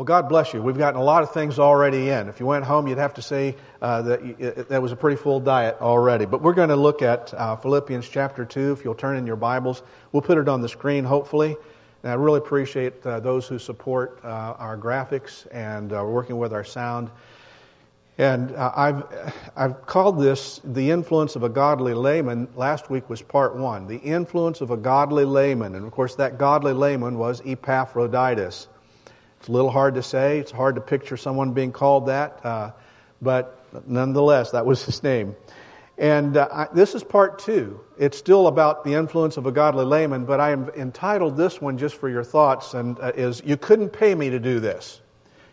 Well, God bless you. We've gotten a lot of things already in. If you went home, you'd have to say uh, that you, that was a pretty full diet already. But we're going to look at uh, Philippians chapter 2. If you'll turn in your Bibles, we'll put it on the screen, hopefully. And I really appreciate uh, those who support uh, our graphics and uh, working with our sound. And uh, I've, I've called this the influence of a godly layman. Last week was part one. The influence of a godly layman. And of course, that godly layman was Epaphroditus. It's a little hard to say. It's hard to picture someone being called that. Uh, but nonetheless, that was his name. And uh, I, this is part two. It's still about the influence of a godly layman, but I am entitled this one just for your thoughts, and uh, is You Couldn't Pay Me to Do This.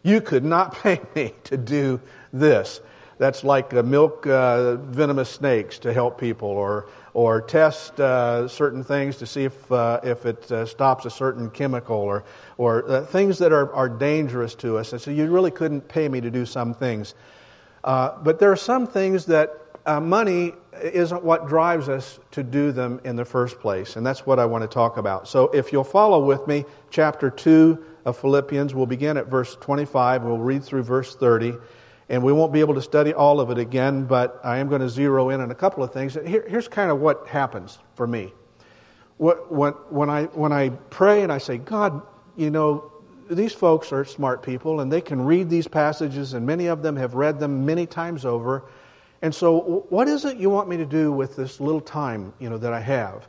You could not pay me to do this. That's like uh, milk uh, venomous snakes to help people, or or test uh, certain things to see if uh, if it uh, stops a certain chemical, or or uh, things that are, are dangerous to us. And so you really couldn't pay me to do some things. but there are some things that money isn't what drives us to do them in the first place, and that's what I want to talk about. So if you'll follow with me, chapter two of Philippians, we'll begin at verse 25. We'll read through verse 30. And we won't be able to study all of it again, but I am going to zero in on a couple of things. Here, here's kind of what happens for me. When, when, I, when I pray and I say, God, you know, these folks are smart people and they can read these passages, and many of them have read them many times over. And so, what is it you want me to do with this little time, you know, that I have?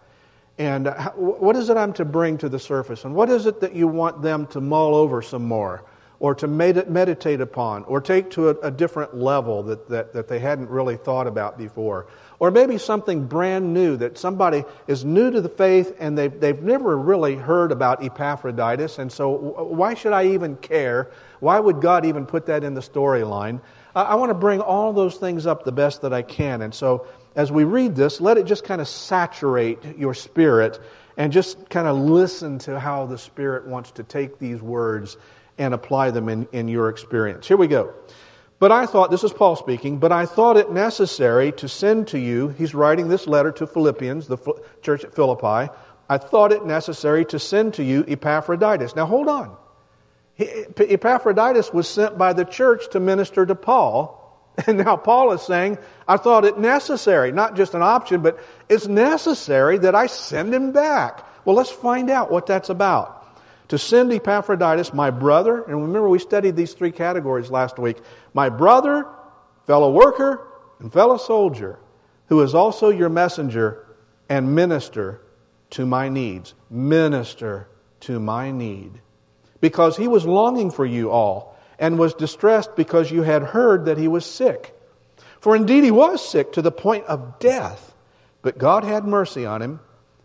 And uh, what is it I'm to bring to the surface? And what is it that you want them to mull over some more? Or to meditate upon or take to a, a, different level that, that, that they hadn't really thought about before. Or maybe something brand new that somebody is new to the faith and they've, they've never really heard about Epaphroditus, and so why should I even care? Why would God even put that in the storyline? I, I want to bring all those things up the best that I can, and so as we read this, let it just kind of saturate your spirit and just kind of listen to how the Spirit wants to take these words and apply them in, in your experience. Here we go. But I thought, this is Paul speaking, but I thought it necessary to send to you, he's writing this letter to Philippians, the church at Philippi. I thought it necessary to send to you Epaphroditus. Now hold on. Epaphroditus was sent by the church to minister to Paul. And now Paul is saying, I thought it necessary, not just an option, but it's necessary that I send him back. Well, let's find out what that's about to send Epaphroditus, my brother, and remember we studied these three categories last week my brother, fellow worker, and fellow soldier, who is also your messenger and minister to my needs. Minister to my need. Because he was longing for you all and was distressed because you had heard that he was sick. For indeed he was sick to the point of death, but God had mercy on him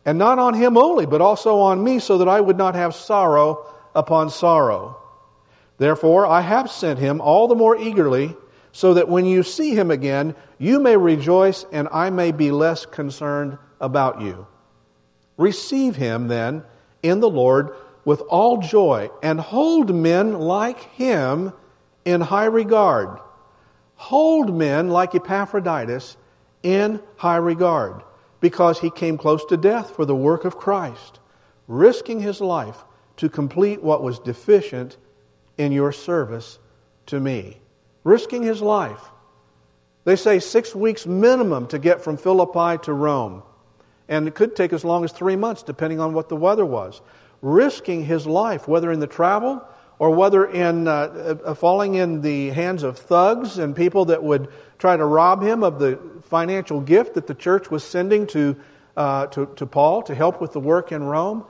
and not on him only, but also on me, so that I would not have sorrow upon sorrow. Therefore, I have sent him all the more eagerly, so that when you see him again, you may rejoice, and I may be less concerned about you. Receive him, then, in the Lord with all joy, and hold men like him in high regard. Hold men like Epaphroditus in high regard because he came close to death for the work of Christ, risking his life to complete what was deficient in your service to me. Risking his life. They say six weeks minimum to get from Philippi to Rome. And it could take as long as three months, depending on what the weather was. Risking his life, whether in the travel or whether in uh, uh, falling in the hands of thugs and people that would try to rob him of the financial gift that the church was sending to, uh, to, to, Paul to help with the work in Rome.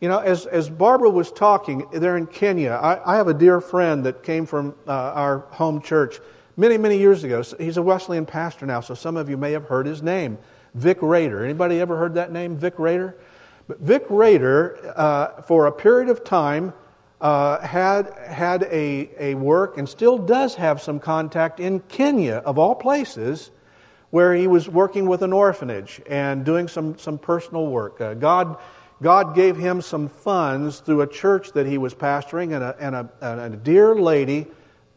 You know, as, as Barbara was talking there in Kenya, I, I have a dear friend that came from uh, our home church many, many years ago. He's a Wesleyan pastor now, so some of you may have heard his name, Vic Rader. Anybody ever heard that name, Vic Rader? But Vic Rader, uh, for a period of time, uh, had, had a, a work and still does have some contact in Kenya, of all places, where he was working with an orphanage and doing some, some personal work. Uh, God, God gave him some funds through a church that he was pastoring, and a, and a, and a dear lady,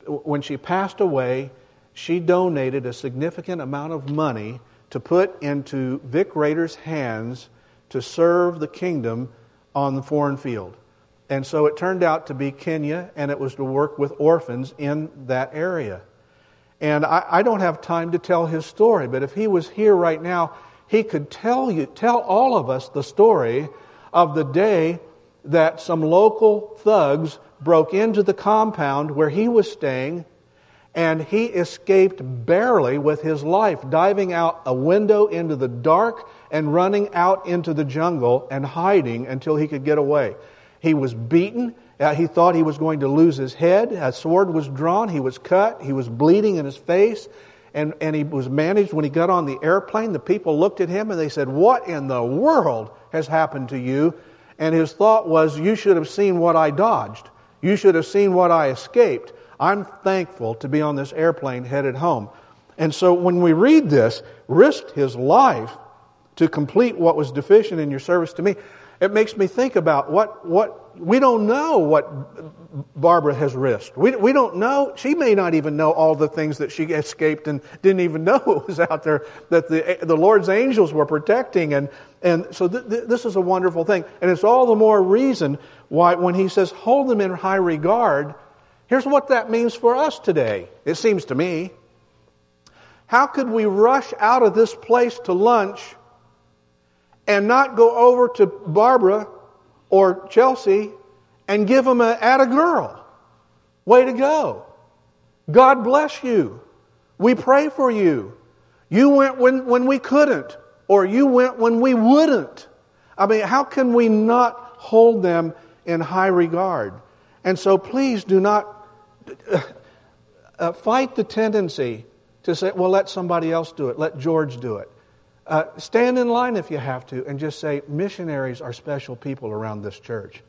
when she passed away, she donated a significant amount of money to put into Vic Rader's hands to serve the kingdom on the foreign field. And so it turned out to be Kenya, and it was to work with orphans in that area. And I, I, don't have time to tell his story, but if he was here right now, he could tell you, tell all of us the story of the day that some local thugs broke into the compound where he was staying, and he escaped barely with his life, diving out a window into the dark and running out into the jungle and hiding until he could get away. He was beaten. Uh, he thought he was going to lose his head. A sword was drawn. He was cut. He was bleeding in his face. And, and he was managed when he got on the airplane. The people looked at him and they said, What in the world has happened to you? And his thought was, You should have seen what I dodged. You should have seen what I escaped. I'm thankful to be on this airplane headed home. And so when we read this, risked his life to complete what was deficient in your service to me it makes me think about what, what we don't know what Barbara has risked. We, we don't know. She may not even know all the things that she escaped and didn't even know it was out there that the, the Lord's angels were protecting. And, and so th- th- this is a wonderful thing. And it's all the more reason why when he says hold them in high regard, here's what that means for us today. It seems to me. How could we rush out of this place to lunch and not go over to Barbara or Chelsea and give them a at a girl. Way to go. God bless you. We pray for you. You went when, when we couldn't, or you went when we wouldn't. I mean, how can we not hold them in high regard? And so please do not uh, fight the tendency to say, well, let somebody else do it. Let George do it. Uh, stand in line if you have to and just say, missionaries are special people around this church.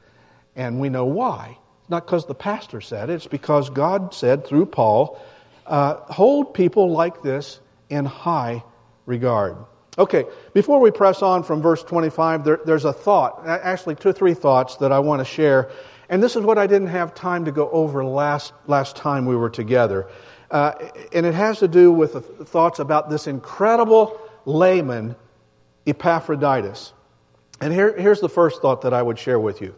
And we know why. It's not because the pastor said it, it's because God said through Paul, uh, hold people like this in high regard. Okay, before we press on from verse 25, there, there's a thought, actually, two or three thoughts that I want to share. And this is what I didn't have time to go over last, last time we were together. Uh, and it has to do with thoughts about this incredible layman, Epaphroditus. And here, here's the first thought that I would share with you.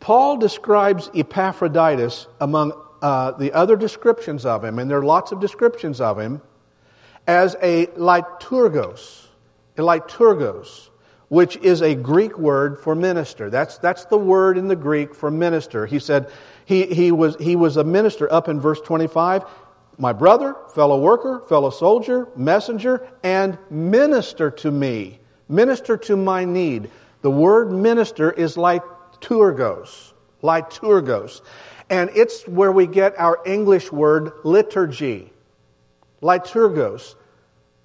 Paul describes Epaphroditus among uh, the other descriptions of him, and there are lots of descriptions of him, as a liturgos, a liturgos, which is a Greek word for minister. That's, that's the word in the Greek for minister. He said he, he, was, he was a minister up in verse 25 my brother, fellow worker, fellow soldier, messenger, and minister to me. Minister to my need. The word minister is liturgos. Liturgos. And it's where we get our English word liturgy. Liturgos.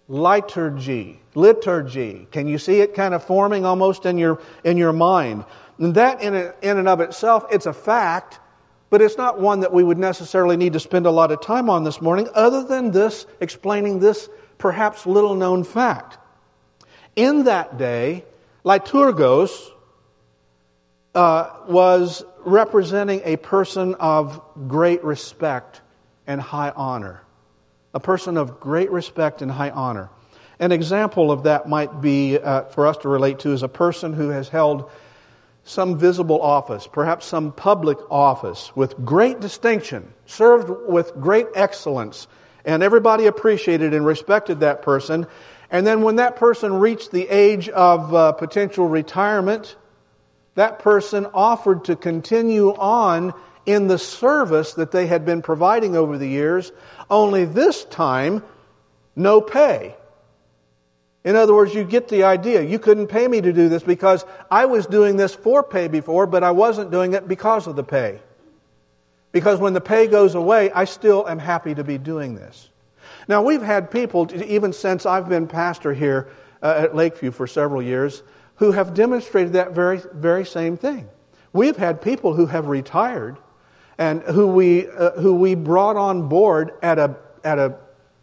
Liturgy. Liturgy. Can you see it kind of forming almost in your, in your mind? And that in, in and of itself, it's a fact but it's not one that we would necessarily need to spend a lot of time on this morning, other than this, explaining this perhaps little known fact. In that day, liturgos uh, was representing a person of great respect and high honor. A person of great respect and high honor. An example of that might be uh, for us to relate to is a person who has held some visible office, perhaps some public office with great distinction, served with great excellence, and everybody appreciated and respected that person. And then when that person reached the age of uh, potential retirement, that person offered to continue on in the service that they had been providing over the years, only this time, no pay. In other words, you get the idea. You couldn't pay me to do this because I was doing this for pay before, but I wasn't doing it because of the pay. Because when the pay goes away, I still am happy to be doing this. Now, we've had people, even since I've been pastor here uh, at Lakeview for several years, who have demonstrated that very, very same thing. We've had people who have retired and who we, uh, who we brought on board at a, at a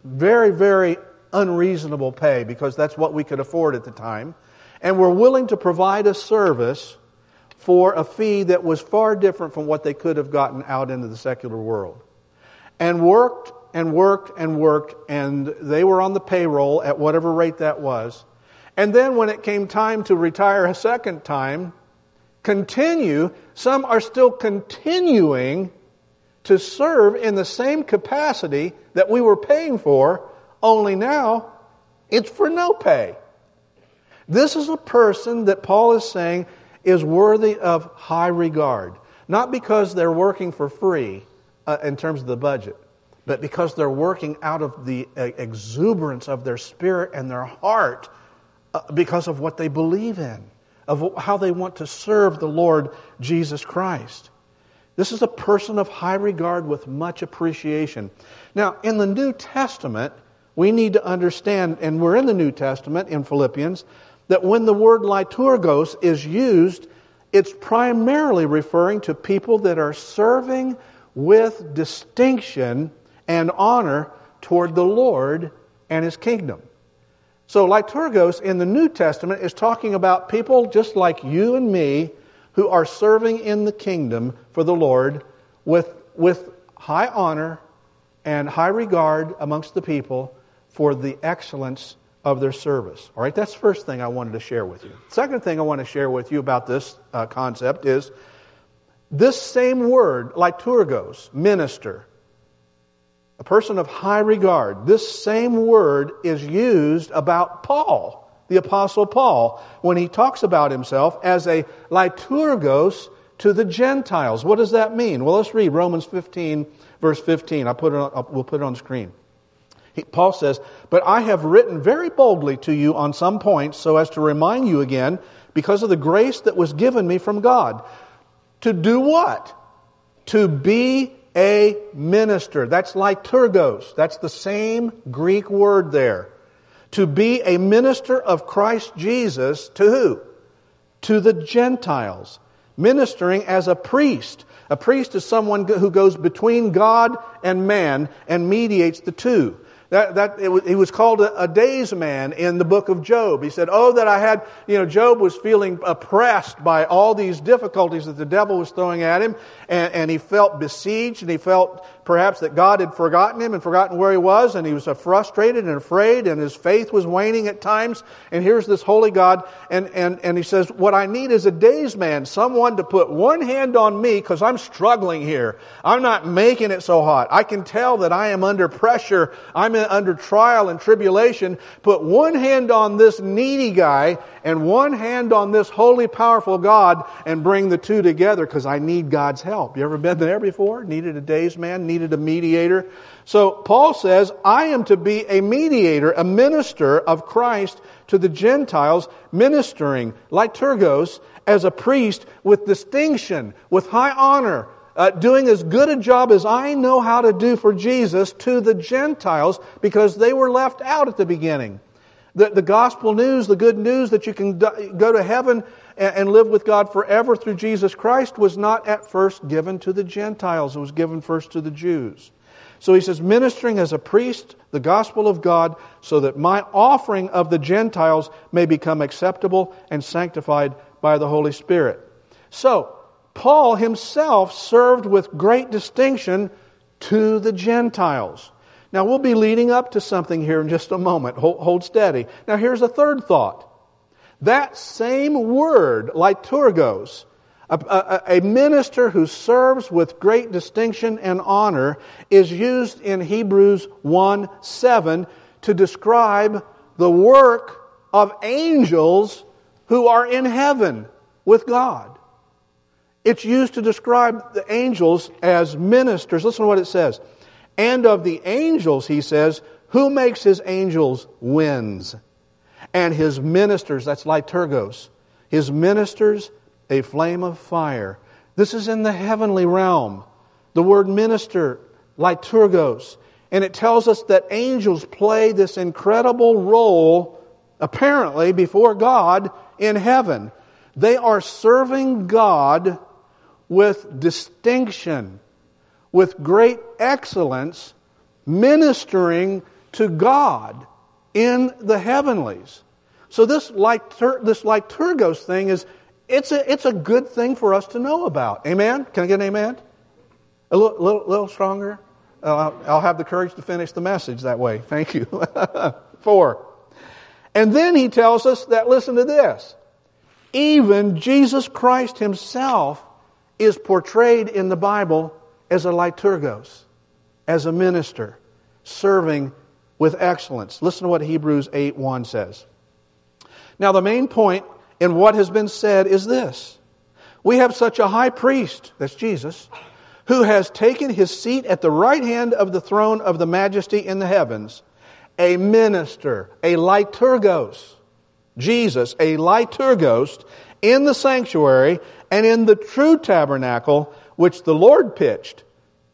very, very unreasonable pay because that's what we could afford at the time. And were willing to provide a service for a fee that was far different from what they could have gotten out into the secular world. And worked and worked and worked, and they were on the payroll at whatever rate that was. And then when it came time to retire a second time, continue, some are still continuing to serve in the same capacity that we were paying for, only now it's for no pay. This is a person that Paul is saying is worthy of high regard. Not because they're working for free uh, in terms of the budget, but because they're working out of the uh, exuberance of their spirit and their heart uh, because of what they believe in, of how they want to serve the Lord Jesus Christ. This is a person of high regard with much appreciation. Now, in the New Testament, we need to understand, and we're in the New Testament in Philippians, that when the word liturgos is used, it's primarily referring to people that are serving with distinction and honor toward the Lord and His kingdom. So, liturgos in the New Testament is talking about people just like you and me who are serving in the kingdom for the Lord with, with high honor and high regard amongst the people for the excellence of their service. All right, that's the first thing I wanted to share with you. Second thing I want to share with you about this uh, concept is this same word, liturgos, minister, a person of high regard, this same word is used about Paul the Apostle Paul when he talks about himself as a liturgos to the Gentiles. What does that mean? Well, let's read Romans 15, verse 15. I'll put it on, we'll put it on the screen. Paul says, But I have written very boldly to you on some points so as to remind you again, because of the grace that was given me from God. To do what? To be a minister. That's liturgos. That's the same Greek word there to be a minister of Christ Jesus to who? To the Gentiles. Ministering as a priest. A priest is someone who goes between God and man and mediates the two. That, that, was, he was called a, a days man in the book of Job. He said, Oh, that I had, you know, Job was feeling oppressed by all these difficulties that the devil was throwing at him, and, and he felt besieged, and he felt perhaps that God had forgotten him and forgotten where he was, and he was frustrated and afraid, and his faith was waning at times. And here's this holy God, and, and, and he says, What I need is a days man, someone to put one hand on me, because I'm struggling here. I'm not making it so hot. I can tell that I am under pressure. I'm under trial and tribulation, put one hand on this needy guy and one hand on this holy, powerful God and bring the two together because I need God's help. You ever been there before? Needed a days man, needed a mediator. So Paul says, I am to be a mediator, a minister of Christ to the Gentiles, ministering liturgos, as a priest with distinction, with high honor, uh, doing as good a job as I know how to do for Jesus to the Gentiles because they were left out at the beginning. The, the gospel news, the good news that you can go to heaven and, live with God forever through Jesus Christ was not at first given to the Gentiles. It was given first to the Jews. So he says, ministering as a priest the gospel of God, so that my offering of the Gentiles may become acceptable and sanctified by the Holy Spirit. So, Paul himself served with great distinction to the Gentiles. Now, we'll be leading up to something here in just a moment. Hold, hold steady. Now, here's a third thought. That same word, liturgos, a, a, a, minister who serves with great distinction and honor, is used in Hebrews 1 7 to describe the work of angels who are in heaven with God. It's used to describe the angels as ministers. Listen to what it says. And of the angels, he says, who makes his angels winds? And his ministers, that's liturgos, his ministers, a flame of fire. This is in the heavenly realm. The word minister, liturgos. And it tells us that angels play this incredible role, apparently, before God in heaven. They are serving God with distinction, with great excellence, ministering to God in the heavenlies. So this litur- this liturgos thing is it's a, it's a good thing for us to know about. Amen? Can I get an amen? A little, little, little stronger? Uh, I'll have the courage to finish the message that way. Thank you. Four. And then he tells us that, listen to this. Even Jesus Christ himself is portrayed in the Bible as a liturgos, as a minister, serving with excellence. Listen to what Hebrews 8 1 says. Now, the main point in what has been said is this We have such a high priest, that's Jesus, who has taken his seat at the right hand of the throne of the majesty in the heavens, a minister, a liturgos, Jesus, a liturgos, in the sanctuary and in the true tabernacle which the Lord pitched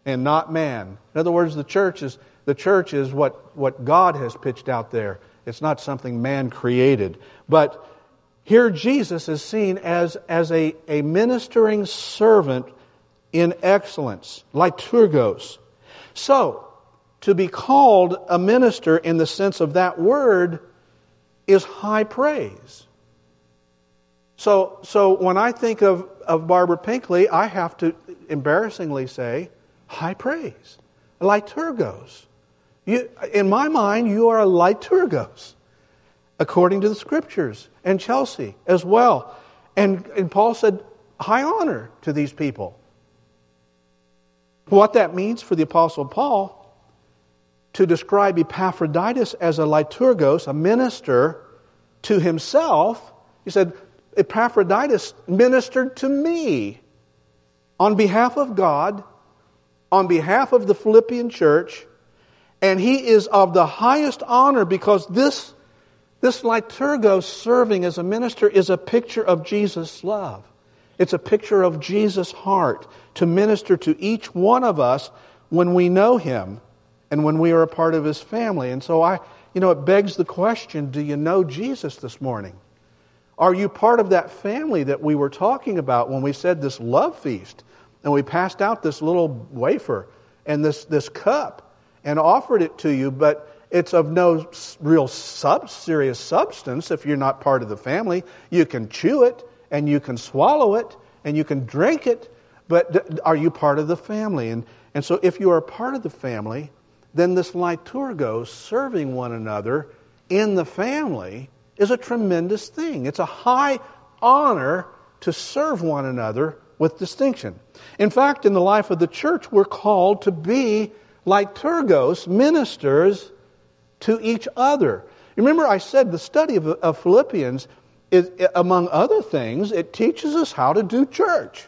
and not man. In other words, the church is, the church is what, what God has pitched out there. It's not something man created. But here Jesus is seen as, as a, a ministering servant in excellence, liturgos. So, to be called a minister in the sense of that word is high praise. So, so when I think of, of Barbara Pinkley, I have to embarrassingly say, high praise, liturgos. You, in my mind, you are a liturgos, according to the scriptures, and Chelsea as well. And, and Paul said, high honor to these people. What that means for the Apostle Paul to describe Epaphroditus as a liturgos, a minister to himself, he said, Epaphroditus ministered to me on behalf of God, on behalf of the Philippian church, and he is of the highest honor because this, this liturgos serving as a minister is a picture of Jesus' love. It's a picture of Jesus' heart to minister to each one of us when we know him and when we are a part of his family. And so I, you know, it begs the question do you know Jesus this morning? Are you part of that family that we were talking about when we said this love feast and we passed out this little wafer and this, this cup and offered it to you, but it's of no real sub, serious substance if you're not part of the family. You can chew it and you can swallow it and you can drink it, but are you part of the family? And, and so if you are part of the family, then this liturgos, serving one another in the family, is a tremendous thing. It's a high honor to serve one another with distinction. In fact, in the life of the church, we're called to be liturgos, ministers to each other. Remember, I said the study of, of Philippians, is, among other things, it teaches us how to do church.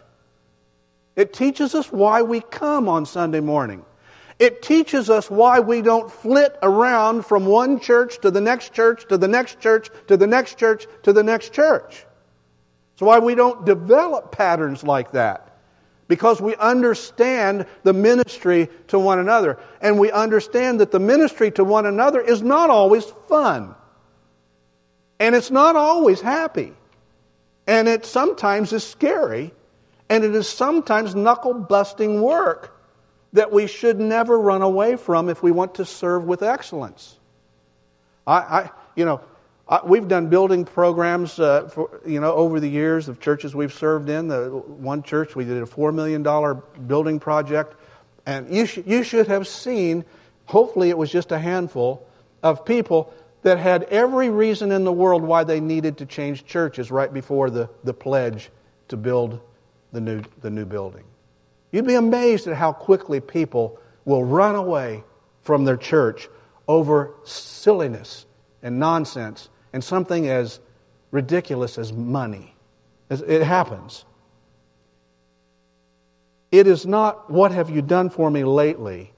It teaches us why we come on Sunday morning. It teaches us why we don't flit around from one church to the next church to the next church to the next church to the next church. It's why we don't develop patterns like that. Because we understand the ministry to one another. And we understand that the ministry to one another is not always fun. And it's not always happy. And it sometimes is scary. And it is sometimes knuckle busting work that we should never run away from if we want to serve with excellence. I, I you know, we've done building programs, uh, for, you know, over the years of churches we've served in. The one church we did a four million dollar building project, and you sh- you should have seen. Hopefully, it was just a handful of people that had every reason in the world why they needed to change churches right before the, the pledge to build the new, the new building. You'd be amazed at how quickly people will run away from their church over silliness and nonsense and something as ridiculous as money. It happens. It is not what have you done for me lately,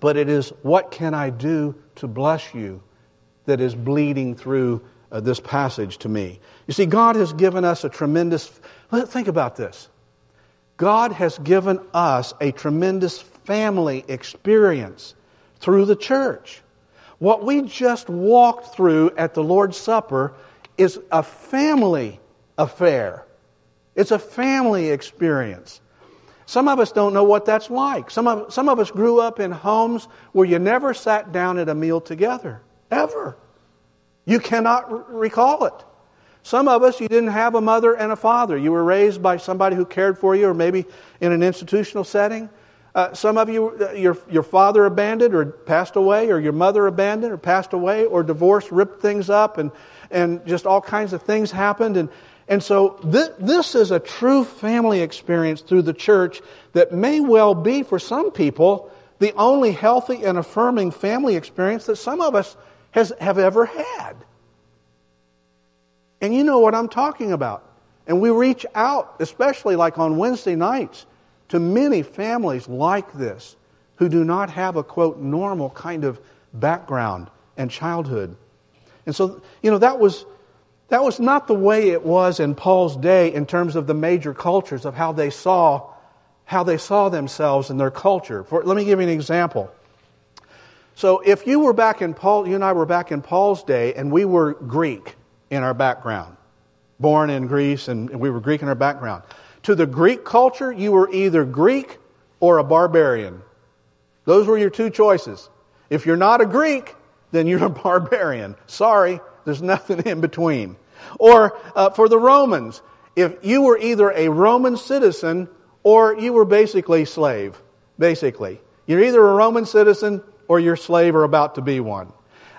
but it is what can I do to bless you that is bleeding through uh, this passage to me. You see, God has given us a tremendous. Think about this. God has given us a tremendous family experience through the church. What we just walked through at the Lord's Supper is a family affair. It's a family experience. Some of us don't know what that's like. Some of, some of us grew up in homes where you never sat down at a meal together, ever. You cannot r- recall it. Some of us, you didn't have a mother and a father. You were raised by somebody who cared for you, or maybe in an institutional setting. Uh, some of you, uh, your, your father abandoned or passed away, or your mother abandoned or passed away, or divorce ripped things up, and, and just all kinds of things happened. And, And so this, this is a true family experience through the church that may well be for some people the only healthy and affirming family experience that some of us has, have ever had. And you know what I'm talking about. And we reach out, especially like on Wednesday nights, to many families like this who do not have a quote normal kind of background and childhood. And so, you know, that was that was not the way it was in Paul's day in terms of the major cultures of how they saw how they saw themselves in their culture. For, let me give you an example. So if you were back in Paul, you and I were back in Paul's day, and we were Greek in our background, born in Greece, and we were Greek in our background. To the Greek culture, you were either Greek or a barbarian. Those were your two choices. If you're not a Greek, then you're a barbarian. Sorry, there's nothing in between. Or uh, for the Romans, if you were either a Roman citizen or you were basically slave, basically. You're either a Roman citizen or you're slave or about to be one.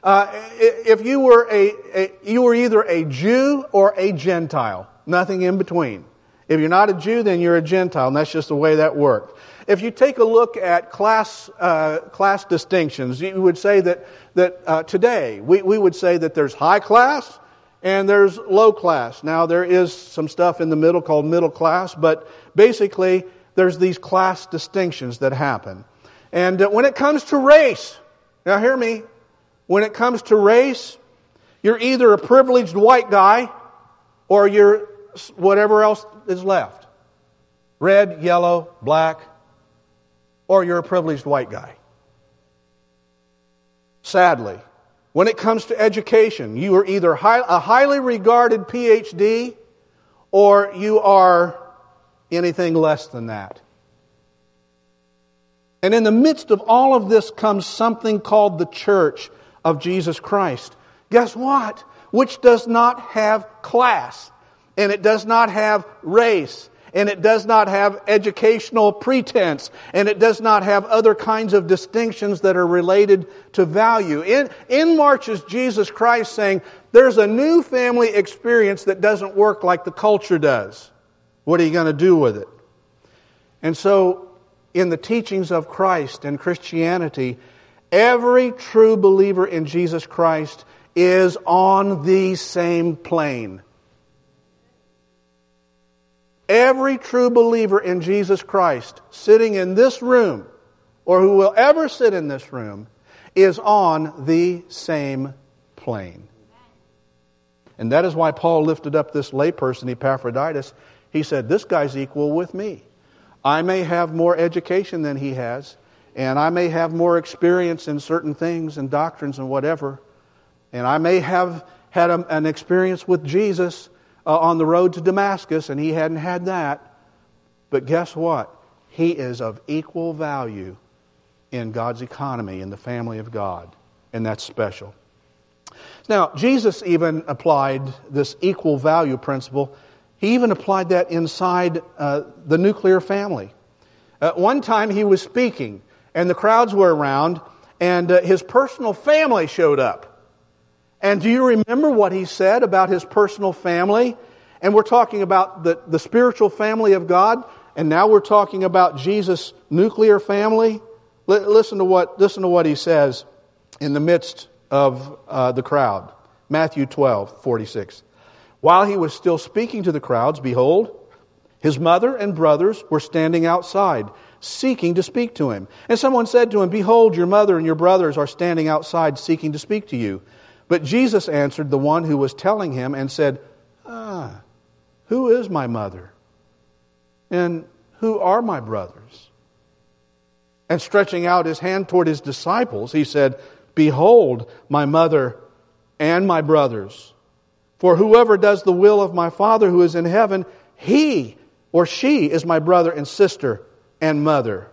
Uh, if you were a, a, you were either a Jew or a Gentile, nothing in between. If you're not a Jew, then you're a Gentile, and that's just the way that worked. If you take a look at class, uh, class distinctions, you would say that, that uh, today, we, we would say that there's high class and there's low class. Now, there is some stuff in the middle called middle class, but basically, there's these class distinctions that happen. And uh, when it comes to race, now hear me, when it comes to race, you're either a privileged white guy or you're whatever else is left red, yellow, black, or you're a privileged white guy. Sadly, when it comes to education, you are either high, a highly regarded PhD or you are anything less than that. And in the midst of all of this comes something called the church of Jesus Christ. Guess what? Which does not have class, and it does not have race, and it does not have educational pretense, and it does not have other kinds of distinctions that are related to value. In, in marches Jesus Christ saying, there's a new family experience that doesn't work like the culture does. What are you going to do with it? And so, in the teachings of Christ and Christianity, every true believer in Jesus Christ is on the same plane. Every true believer in Jesus Christ sitting in this room, or who will ever sit in this room, is on the same plane. And that is why Paul lifted up this layperson, Epaphroditus. He said, This guy's equal with me. I may have more education than he has, and I may have more experience in certain things and doctrines and whatever, and I may have had a, an experience with Jesus uh, on the road to Damascus, and he hadn't had that. But guess what? He is of equal value in God's economy, in the family of God, and that's special. Now, Jesus even applied this equal value principle. He even applied that inside uh, the nuclear family. Uh, one time he was speaking, and the crowds were around, and uh, his personal family showed up. And do you remember what he said about his personal family? And we're talking about the, the spiritual family of God, and now we're talking about Jesus' nuclear family. L- listen, to what, listen to what he says in the midst of uh, the crowd. Matthew 12, 46. While he was still speaking to the crowds, behold, his mother and brothers were standing outside, seeking to speak to him. And someone said to him, Behold, your mother and your brothers are standing outside, seeking to speak to you. But Jesus answered the one who was telling him and said, Ah, who is my mother? And who are my brothers? And stretching out his hand toward his disciples, he said, Behold, my mother and my brothers. For whoever does the will of my Father who is in heaven, he or she is my brother and sister and mother.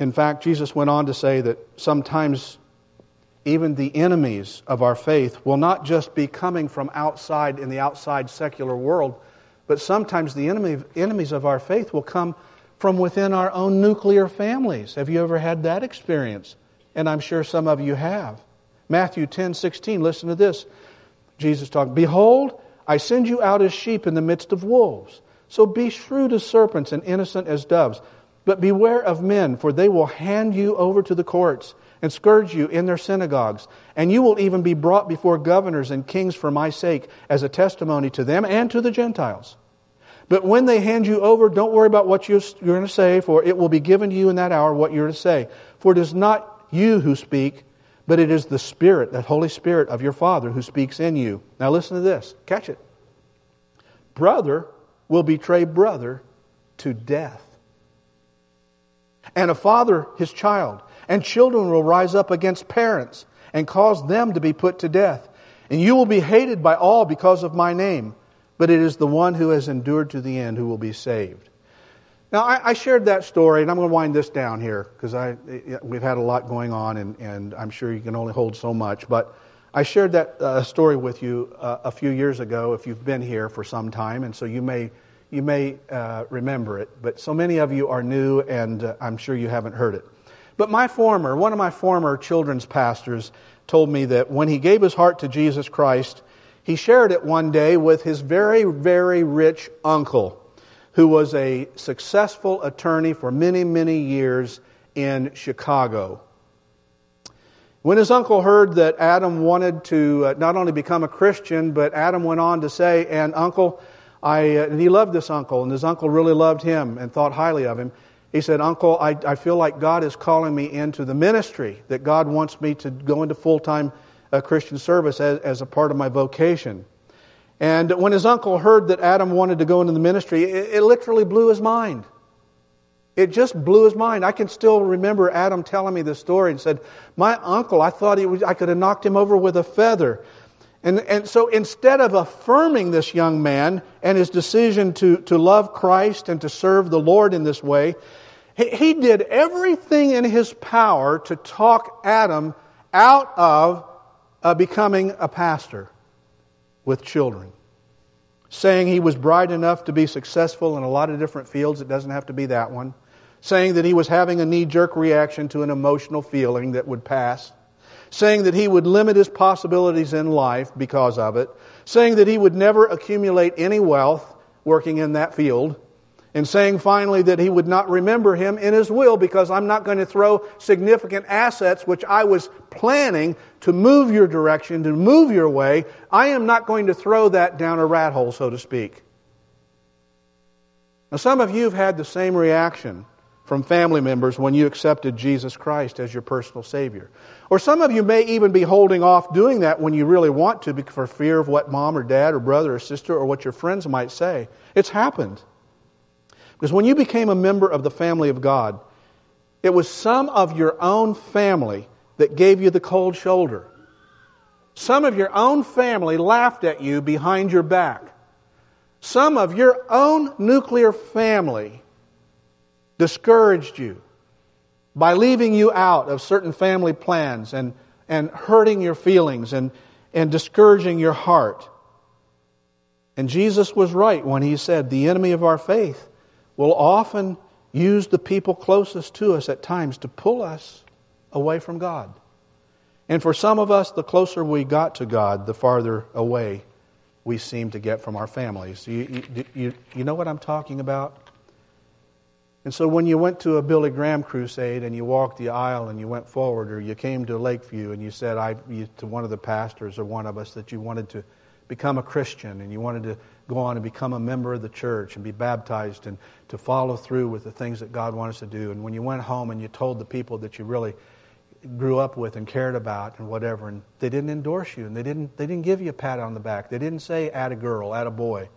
In fact, Jesus went on to say that sometimes even the enemies of our faith will not just be coming from outside in the outside secular world, but sometimes the enemy, enemies of our faith will come from within our own nuclear families. Have you ever had that experience? And I'm sure some of you have. Matthew 10 16, listen to this. Jesus talking, Behold, I send you out as sheep in the midst of wolves. So be shrewd as serpents and innocent as doves. But beware of men, for they will hand you over to the courts and scourge you in their synagogues. And you will even be brought before governors and kings for my sake as a testimony to them and to the Gentiles. But when they hand you over, don't worry about what you're, going to say, for it will be given to you in that hour what you're to say. For it is not you who speak, but it is the Spirit, that Holy Spirit of your Father who speaks in you. Now listen to this. Catch it. Brother will betray brother to death. And a father his child. And children will rise up against parents and cause them to be put to death. And you will be hated by all because of my name but it is the one who has endured to the end who will be saved. Now, I, I shared that story, and I'm going to wind this down here because we've had a lot going on, and, and, I'm sure you can only hold so much. But I shared that uh, story with you uh, a few years ago if you've been here for some time, and so you may, you may uh, remember it. But so many of you are new, and uh, I'm sure you haven't heard it. But my former, one of my former children's pastors told me that when he gave his heart to Jesus Christ, he shared it one day with his very, very rich uncle, who was a successful attorney for many, many years in Chicago. When his uncle heard that Adam wanted to uh, not only become a Christian, but Adam went on to say, and uncle, I, uh, and he loved this uncle, and his uncle really loved him and thought highly of him. He said, Uncle, I, I feel like God is calling me into the ministry, that God wants me to go into full time a Christian service as, as a part of my vocation. And when his uncle heard that Adam wanted to go into the ministry, it, it literally blew his mind. It just blew his mind. I can still remember Adam telling me this story and said, My uncle, I thought was, I could have knocked him over with a feather. And, and so instead of affirming this young man and his decision to, to love Christ and to serve the Lord in this way, he, he did everything in his power to talk Adam out of uh, becoming a pastor with children. Saying he was bright enough to be successful in a lot of different fields, it doesn't have to be that one. Saying that he was having a knee jerk reaction to an emotional feeling that would pass. Saying that he would limit his possibilities in life because of it. Saying that he would never accumulate any wealth working in that field and saying finally that he would not remember him in his will because I'm not going to throw significant assets which I was planning to move your direction, to move your way. I am not going to throw that down a rat hole, so to speak. Now, some of you have had the same reaction from family members when you accepted Jesus Christ as your personal Savior. Or some of you may even be holding off doing that when you really want to for fear of what mom or dad or brother or sister or what your friends might say. It's happened. Because when you became a member of the family of God, it was some of your own family that gave you the cold shoulder. Some of your own family laughed at you behind your back. Some of your own nuclear family discouraged you by leaving you out of certain family plans and, and hurting your feelings and, and discouraging your heart. And Jesus was right when he said, The enemy of our faith will often use the people closest to us at times to pull us away from God. And for some of us, the closer we got to God, the farther away we seem to get from our families. You, you, you, you know what I'm talking about? And so when you went to a Billy Graham crusade and you walked the aisle and you went forward, or you came to Lakeview and you said I, you, to one of the pastors or one of us that you wanted to become a Christian and you wanted to go on and become a member of the church and be baptized and to follow through with the things that God wants us to do. And when you went home and you told the people that you really grew up with and cared about and whatever, and they didn't endorse you and they didn't, they didn't give you a pat on the back. They didn't say, add a girl, add a boy.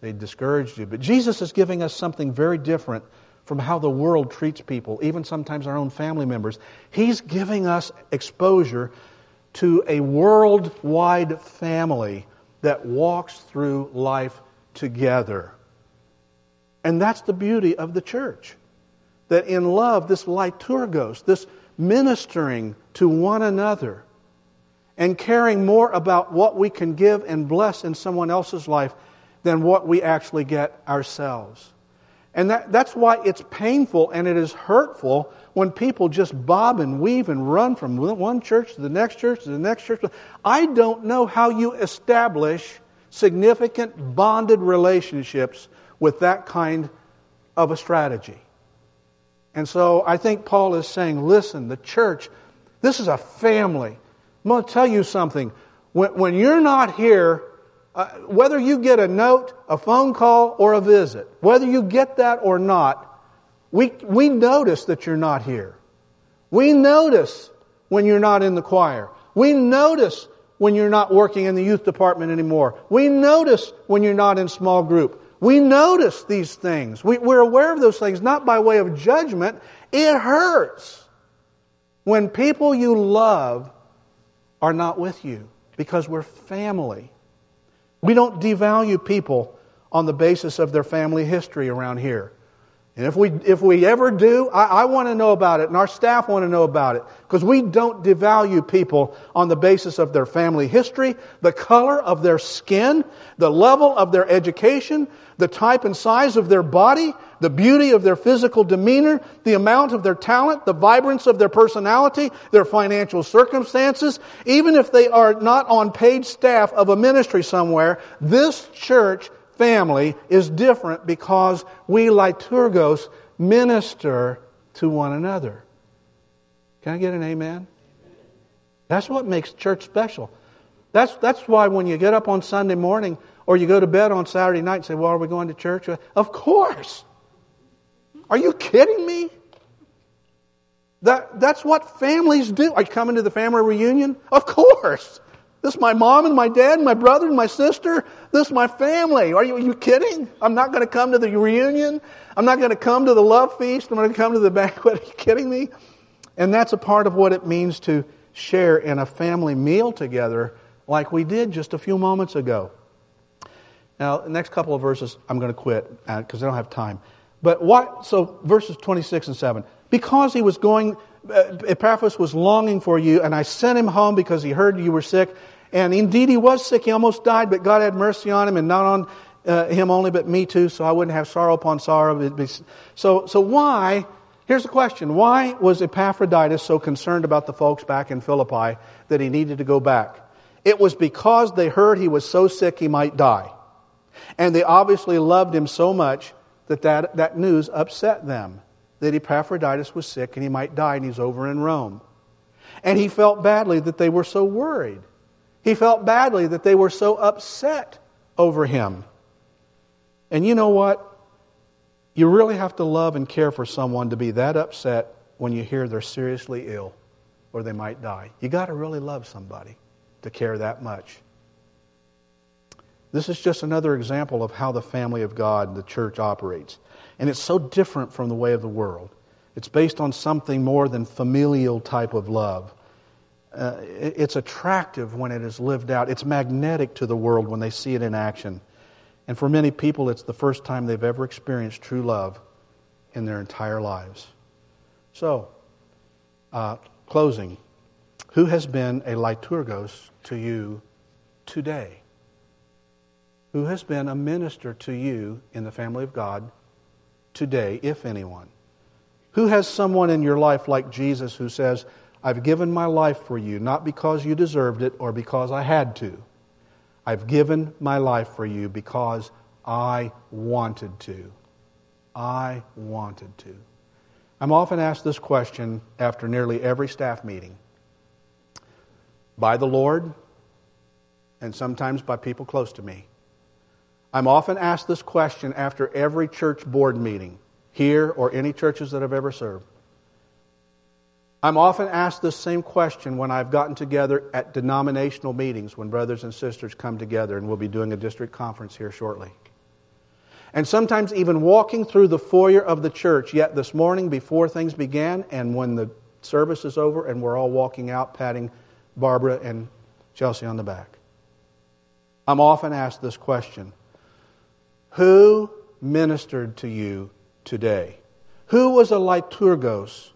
They discouraged you. But Jesus is giving us something very different from how the world treats people, even sometimes our own family members. He's giving us exposure to a worldwide family that walks through life together. And that's the beauty of the church. That in love, this liturgos, this ministering to one another, and caring more about what we can give and bless in someone else's life than what we actually get ourselves. And that, that's why it's painful and it is hurtful when people just bob and weave and run from one church to the next church to the next church. I don't know how you establish significant bonded relationships with that kind of a strategy. And so I think Paul is saying, listen, the church, this is a family. I'm going to tell you something. When, when you're not here, uh, whether you get a note, a phone call, or a visit, whether you get that or not, we, we notice that you're not here. We notice when you're not in the choir. We notice when you're not working in the youth department anymore. We notice when you're not in small group. We notice these things. We, we're aware of those things, not by way of judgment. It hurts when people you love are not with you because we're family. We don't devalue people on the basis of their family history around here. And if we, if we ever do, I, I want to know about it, and our staff want to know about it, because we don't devalue people on the basis of their family history, the color of their skin, the level of their education, the type and size of their body, the beauty of their physical demeanor, the amount of their talent, the vibrance of their personality, their financial circumstances. Even if they are not on paid staff of a ministry somewhere, this church family is different because we liturgos minister to one another. Can I get an amen? That's what makes church special. That's, that's why when you get up on Sunday morning or you go to bed on Saturday night and say, Well, are we going to church? Of course. Are you kidding me? That, that's what families do. Are you coming to the family reunion? Of course. This is my mom and my dad and my brother and my sister. This is my family. Are you, are you kidding? I'm not going to come to the reunion. I'm not going to come to the love feast. I'm going to come to the banquet. Are you kidding me? And that's a part of what it means to share in a family meal together like we did just a few moments ago. Now, the next couple of verses, I'm going to quit because uh, I don't have time. But what, so verses 26 and 7. Because he was going, uh, Epaphras was longing for you, and I sent him home because he heard you were sick. And indeed, he was sick. He almost died, but God had mercy on him, and not on uh, him only, but me too, so I wouldn't have sorrow upon sorrow. So, so why? Here's the question Why was Epaphroditus so concerned about the folks back in Philippi that he needed to go back? It was because they heard he was so sick he might die. And they obviously loved him so much that that, that news upset them that Epaphroditus was sick and he might die and he's over in Rome. And he felt badly that they were so worried. He felt badly that they were so upset over him. And you know what? You really have to love and care for someone to be that upset when you hear they're seriously ill or they might die. You got to really love somebody to care that much. This is just another example of how the family of God, the church, operates. And it's so different from the way of the world. It's based on something more than familial type of love. Uh, it's attractive when it is lived out. It's magnetic to the world when they see it in action. And for many people, it's the first time they've ever experienced true love in their entire lives. So, uh, closing. Who has been a liturgos to you today? Who has been a minister to you in the family of God today, if anyone? Who has someone in your life like Jesus who says, I've given my life for you, not because you deserved it or because I had to. I've given my life for you because I wanted to. I wanted to. I'm often asked this question after nearly every staff meeting by the Lord and sometimes by people close to me. I'm often asked this question after every church board meeting, here or any churches that I've ever served. I'm often asked this same question when I've gotten together at denominational meetings when brothers and sisters come together, and we'll be doing a district conference here shortly. And sometimes even walking through the foyer of the church, yet this morning before things began, and when the service is over and we're all walking out, patting Barbara and Chelsea on the back. I'm often asked this question who ministered to you today? Who was a liturgos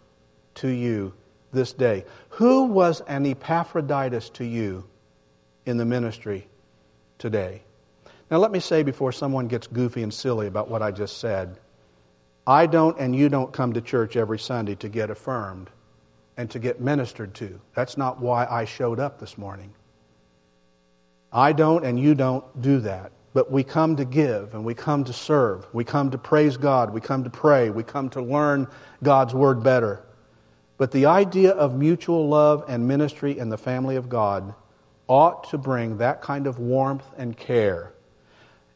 to you this day? Who was an Epaphroditus to you in the ministry today? Now, let me say before someone gets goofy and silly about what I just said I don't and you don't come to church every Sunday to get affirmed and to get ministered to. That's not why I showed up this morning. I don't and you don't do that. But we come to give and we come to serve. We come to praise God. We come to pray. We come to learn God's Word better. But the idea of mutual love and ministry in the family of God ought to bring that kind of warmth and care.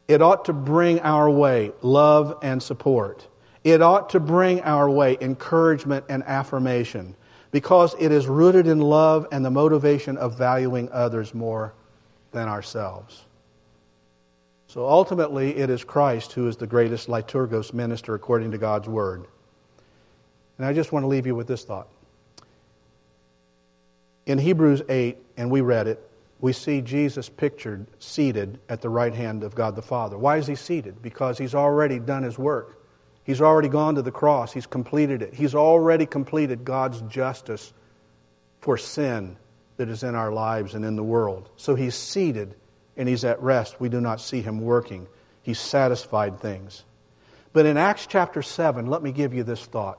It ought to bring our way love and support. It ought to bring our way encouragement and affirmation because it is rooted in love and the motivation of valuing others more than ourselves. So ultimately, it is Christ who is the greatest liturgos minister according to God's Word. And I just want to leave you with this thought. In Hebrews 8, and we read it, we see Jesus pictured seated at the right hand of God the Father. Why is he seated? Because he's already done his work. He's already gone to the cross. He's completed it. He's already completed God's justice for sin that is in our lives and in the world. So he's seated and he's at rest. We do not see him working. He's satisfied things. But in Acts chapter 7, let me give you this thought.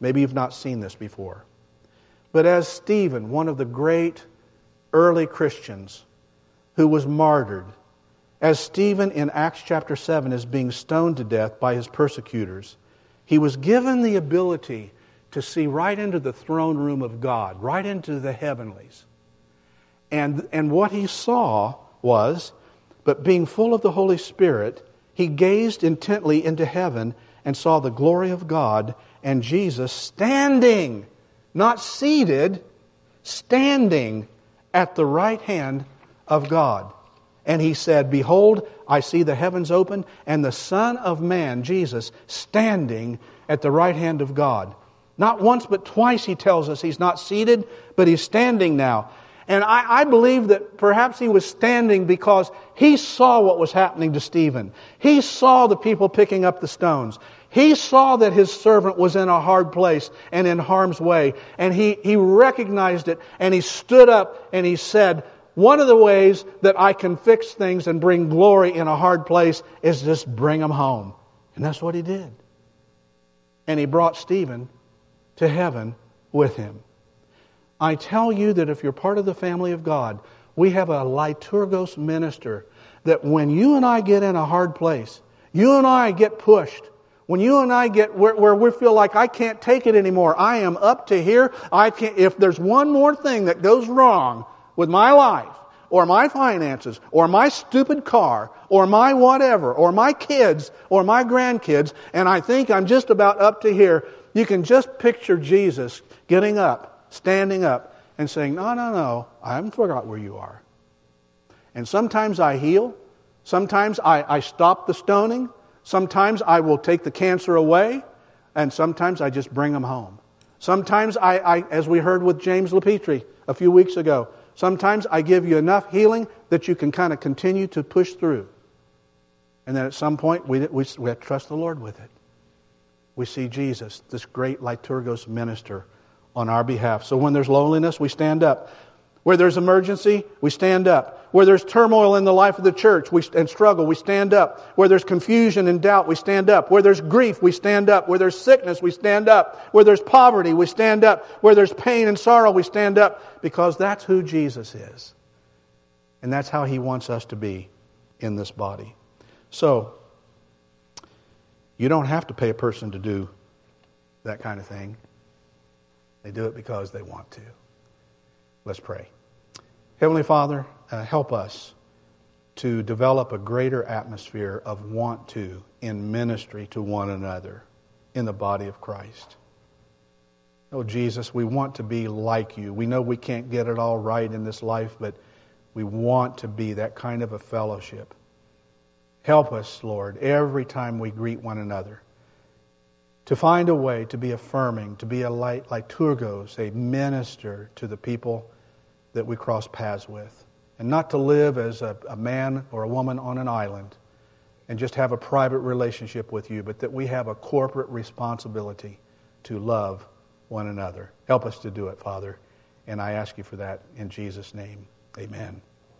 Maybe you've not seen this before. But as Stephen, one of the great early Christians who was martyred, as Stephen in Acts chapter 7 is being stoned to death by his persecutors, he was given the ability to see right into the throne room of God, right into the heavenlies. And, and what he saw was, but being full of the Holy Spirit, he gazed intently into heaven and saw the glory of God and Jesus standing, not seated, standing at the right hand of God. And he said, Behold, I see the heavens open, and the Son of Man, Jesus, standing at the right hand of God. Not once, but twice he tells us he's not seated, but he's standing now. And I, I, believe that perhaps he was standing because he saw what was happening to Stephen. He saw the people picking up the stones. He saw that his servant was in a hard place and in harm's way. And he, he recognized it and he stood up and he said, one of the ways that I can fix things and bring glory in a hard place is just bring them home. And that's what he did. And he brought Stephen to heaven with him. I tell you that if you're part of the family of God, we have a liturgos minister that when you and I get in a hard place, you and I get pushed, when you and I get where, where, we feel like I can't take it anymore, I am up to here, I can't, if there's one more thing that goes wrong, with my life, or my finances, or my stupid car, or my whatever, or my kids, or my grandkids, and I think I'm just about up to here, you can just picture Jesus getting up, standing up, and saying, No, no, no, I haven't forgot where you are. And sometimes I heal, sometimes I, I stop the stoning, sometimes I will take the cancer away, and sometimes I just bring them home. Sometimes I, I as we heard with James LePetri a few weeks ago, Sometimes I give you enough healing that you can kind of continue to push through. And then at some point, we, we, we have to trust the Lord with it. We see Jesus, this great liturgos minister, on our behalf. So when there's loneliness, we stand up. Where there's emergency, we stand up. Where there's turmoil in the life of the church we, and struggle, we stand up. Where there's confusion and doubt, we stand up. Where there's grief, we stand up. Where there's sickness, we stand up. Where there's poverty, we stand up. Where there's pain and sorrow, we stand up because that's who Jesus is. And that's how he wants us to be in this body. So, you don't have to pay a person to do that kind of thing. They do it because they want to. Let's pray. Heavenly Father, uh, help us to develop a greater atmosphere of want to in ministry to one another in the body of Christ. Oh, Jesus, we want to be like you. We know we can't get it all right in this life, but we want to be that kind of a fellowship. Help us, Lord, every time we greet one another to find a way to be affirming, to be a light, liturgos, a minister to the people that we cross paths with. And not to live as a, a man or a woman on an island and just have a private relationship with you, but that we have a corporate responsibility to love one another. Help us to do it, Father. And I ask you for that in Jesus' name. Amen.